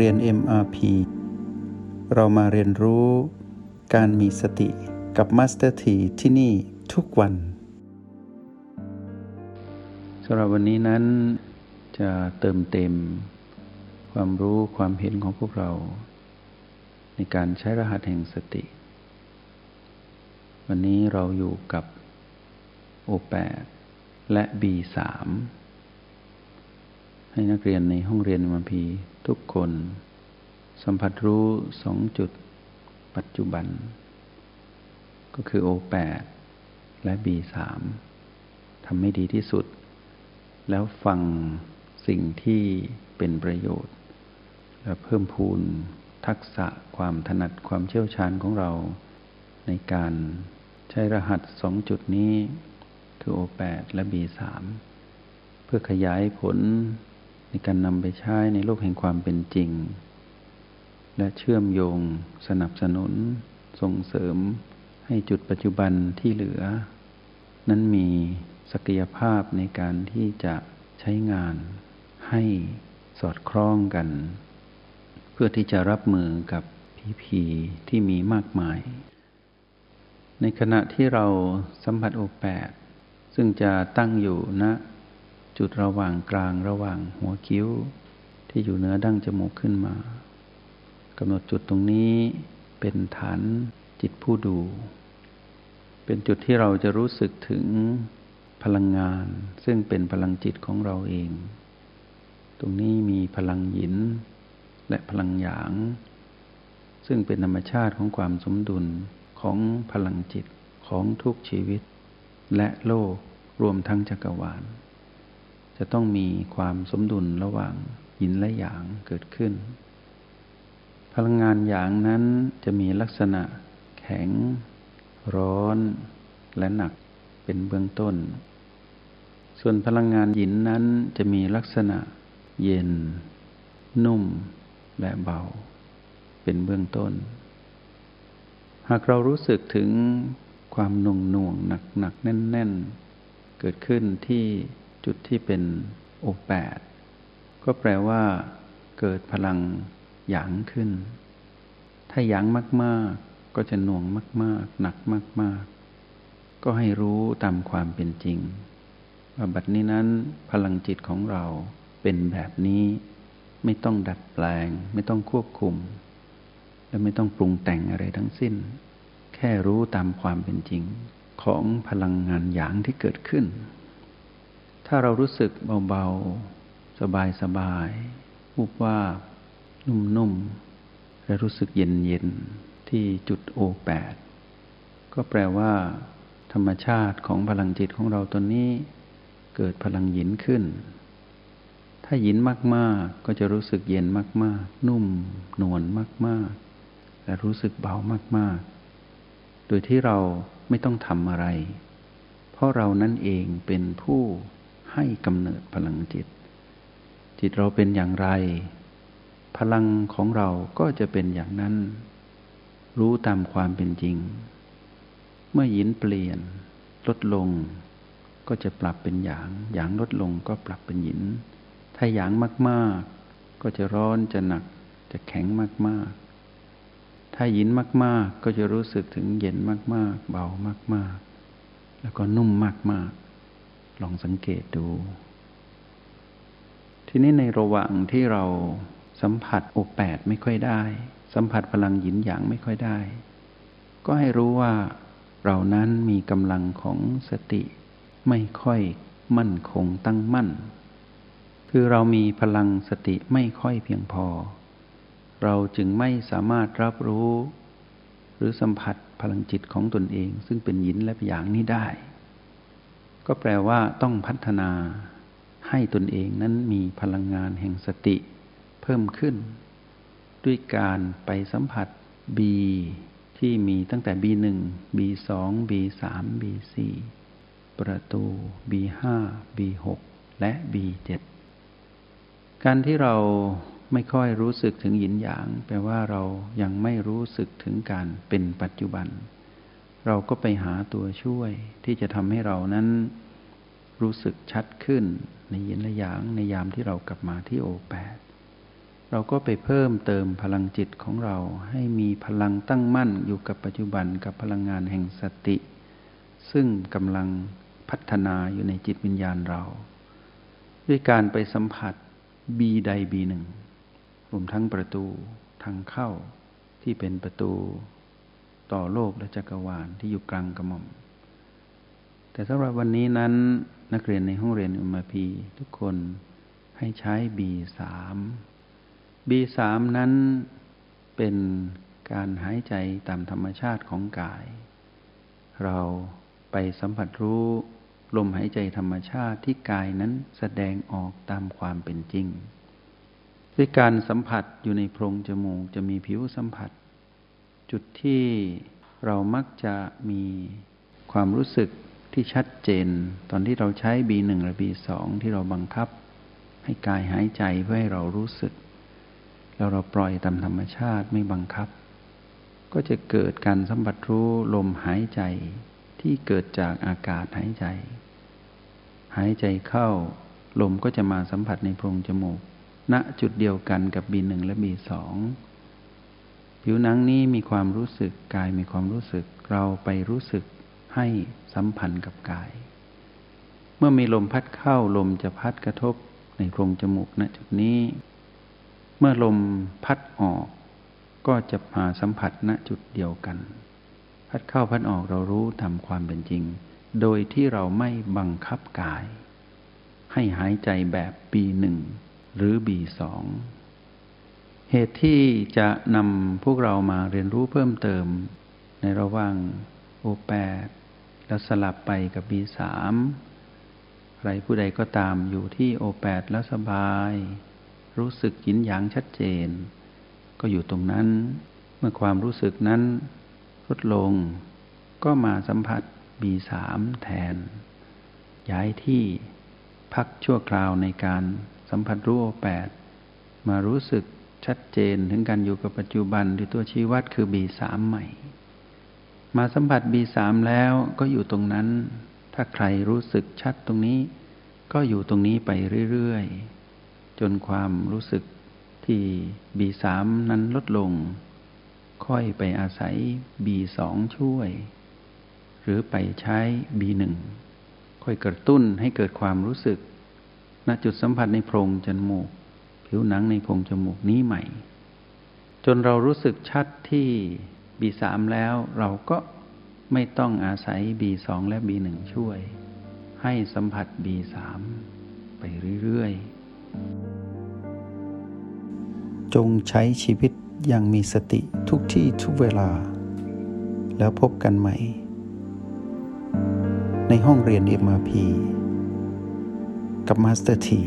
เรียน MRP เรามาเรียนรู้การมีสติกับ Master T ที่ที่นี่ทุกวันสำหรับวันนี้นั้นจะเติมเต็ม ความรู้ความเห็นของพวกเรา ในการใช้รหัสแห่งสติ วันนี้เราอยู่กับ O8 และ B3 ให้นักเรียนในห้องเรียนมัมพีทุกคน สัมผัสรู้สองจุด ปัจจุบัน ก็คือ O8 และ B3 ทำให้ดีที่สุด แล้วฟังสิ่งที่เป็นประโยชน์ และเพิ่มพูนทักษะความถนัดความเชี่ยวชาญของเรา ในการใช้รหัสสองจุดนี้คือ O8 และ B3 เพื่อขยายผล ในการนำไปใช้ในโลกแห่งความเป็นจริง และเชื่อมโยงสนับสนุน ส่งเสริมให้จุดปัจจุบันที่เหลือ นั้นมีศักยภาพในการที่จะใช้งาน ให้สอดคล้องกัน เพื่อที่จะรับมือกับผีผีที่มีมากมาย ในขณะที่เราสัมผัสโอแปดซึ่งจะตั้งอยู่ณนะ จุดระหว่างกลางระหว่างหัวคิ้ว ที่อยู่เหนือดั้งจมูกขึ้นมากำหนดจุดตรงนี้เป็นฐานจิตผู้ดู เป็นจุดที่เราจะรู้สึกถึงพลังงาน ซึ่งเป็นพลังจิตของเราเอง ตรงนี้มีพลังหยิน และพลังหยาง ซึ่งเป็นธรรมชาติของความสมดุลของพลังจิตของทุกชีวิต และโลกรวมทั้งจักรวาล จะต้องมีความสมดุลระหว่างหินและหยางเกิดขึ้น พลังงานหยางนั้นจะมีลักษณะแข็ง ร้อน และหนักเป็นเบื้องต้น ส่วนพลังงานหินนั้นจะมีลักษณะเย็น นุ่ม และเบา เป็นเบื้องต้น หากเรารู้สึกถึงความหน่วงหน่วงหนักหนักแน่นแน่นเกิดขึ้นที่ จุดที่เป็นโอแปดก็แปลว่า เกิดพลังหยางขึ้น ถ้าหยางมาก ๆ ก็จะหน่วงมาก ๆ หนักมาก ๆ ก็ให้รู้ตามความเป็นจริงว่าบัดนี้นั้น พลังจิตของเราเป็นแบบนี้ ไม่ต้องดัดแปลง ไม่ต้องควบคุม และไม่ต้องปรุงแต่งอะไรทั้งสิ้น แค่รู้ตามความเป็นจริง ของพลังงานหยางที่เกิดขึ้น ถ้าเรารู้สึกเบาๆ สบายๆวูบว่านุ่มๆ และรู้สึกเย็นๆ ที่จุดโอแปดก็แปลว่า ธรรมชาติของพลังจิตของเราตัวนี้ เกิดพลังหยินขึ้น ถ้าหยินมากๆ ก็จะรู้สึกเย็นมากๆ นุ่มนวลมากๆ และรู้สึกเบามากๆ โดยที่เราไม่ต้องทำอะไร เพราะเรานั่นเองเป็นผู้ ให้กำเนิดพลังจิต จิตเราเป็นอย่างไร พลังของเราก็จะเป็นอย่างนั้น รู้ตามความเป็นจริง เมื่อยินเปลี่ยน ลดลง ก็จะปรับเป็นหยาง หยางลดลงก็ปรับเป็นหิน ถ้าหยางมากๆ ก็จะร้อนจะหนัก จะแข็งมากๆถ้ายินมาก ๆ ก็จะรู้สึกถึงเย็นมาก ๆ เบามาก ๆ แล้วก็นุ่มมาก ๆ ลองสังเกตดู ทีนี้ในระหว่างที่เราสัมผัสโอแปดไม่ค่อยได้ สัมผัสพลังหยินหยางไม่ค่อยได้ ก็ให้รู้ว่าเรานั้นมีกำลังของสติไม่ค่อยมั่นคงตั้งมั่น คือเรามีพลังสติไม่ค่อยเพียงพอ เราจึงไม่สามารถรับรู้ หรือสัมผัสพลังจิตของตนเอง ซึ่งเป็นหยินและหยางนี้ได้ ก็แปลว่าต้องพัฒนาให้ตนเองนั้นมีพลังงานแห่งสติเพิ่มขึ้น ด้วยการไปสัมผัส B ที่มีตั้งแต่ B1 B2 B3 B4 ประตู B5 B6 และ B7 การที่เราไม่ค่อยรู้สึกถึงหยินหยาง แปลว่าเรายังไม่รู้สึกถึงการเป็นปัจจุบัน เราก็ไปหาตัวช่วยที่จะทำให้เรานั้นรู้สึกชัดขึ้นในยินและหยางในยามที่เรากลับมาที่โอแปดเราก็ไปเพิ่มเติมพลังจิตของเราให้มีพลังตั้งมั่นอยู่กับปัจจุบันกับพลังงานแห่งสติ ซึ่งกำลังพัฒนาอยู่ในจิตวิญญาณเรา ด้วยการไปสัมผัสบีใดบีหนึ่งรวมทั้งประตูทางเข้าที่เป็นประตู ต่อโลกและจักรวาลที่อยู่กลางกระหม่อม แต่สำหรับวันนี้นั้นนักเรียนในห้องเรียนอุมาพีทุกคนให้ใช้ B3 B3 นั้นเป็นการหายใจตามธรรมชาติของกาย เราไปสัมผัสรู้ลมหายใจธรรมชาติที่กายนั้นแสดงออกตามความเป็นจริง ด้วยการสัมผัสอยู่ในโพรงจมูกจะมีผิวสัมผัส จุดที่เรามักจะมีความรู้สึกที่ชัดเจน ตอนที่เราใช้ B1 หรือ B2 ที่เราบังคับ ให้กายหายใจเพื่อให้เรารู้สึก แล้วเราปล่อยตามธรรมชาติไม่บังคับ ก็จะเกิดการสัมผัสรู้ลมหายใจที่เกิดจากอากาศหายใจ หายใจเข้า ลมก็จะมาสัมผัสในโพรงจมูกณจุดเดียวกันกับ B1 และ B2 ผิวหนังนี้มีความรู้สึกกายมีความรู้สึก เราไปรู้สึกให้สัมพันธ์กับกาย เมื่อมีลมพัดเข้าลมจะพัดกระทบในโพรงจมูกณจุดนี้ เมื่อลมพัดออก ก็จะมาสัมผัสณจุดเดียวกัน พัดเข้าพัดออกเรารู้ทำความเป็นจริง โดยที่เราไม่บังคับกาย ให้หายใจแบบบีหนึ่งหรือบีสอง เหตุที่จะนำพวกเรามาเรียนรู้เพิ่มเติม ในระหว่างโอแปดแล้วสลับไปกับบีสามใครผู้ใดก็ตามอยู่ที่โอแปดแล้วสบาย รู้สึกยินหยางชัดเจน ก็อยู่ตรงนั้น เมื่อความรู้สึกนั้นลดลง ก็มาสัมผัสบีสามแทน ย้ายที่พักชั่วคราวในการสัมผัสรู้โอแปดมารู้สึก ชัดเจนถึงการอยู่กับปัจจุบันที่ตัวชี้วัดคือบีสามใหม่ มาสัมผัส B3 แล้วก็อยู่ตรงนั้น ถ้าใครรู้สึกชัดตรงนี้ ก็อยู่ตรงนี้ไปเรื่อยๆ จนความรู้สึกที่ B3 นั้นลดลง ค่อยไปอาศัย B2 ช่วย หรือไปใช้ B1 ค่อยกระตุ้นให้เกิดความรู้สึกณจุดสัมผัสในโพรงจมูก ผิวหนังในโพรงจมูกนี้ใหม่ จนเรารู้สึกชัดที่ B3 แล้วเราก็ไม่ต้องอาศัย B2 และ B1 ช่วย ให้สัมผัส B3 ไปเรื่อยๆ จงใช้ชีวิตอย่างมีสติทุกที่ทุกเวลา แล้วพบกันใหม่ ในห้องเรียน MRP กับ Master T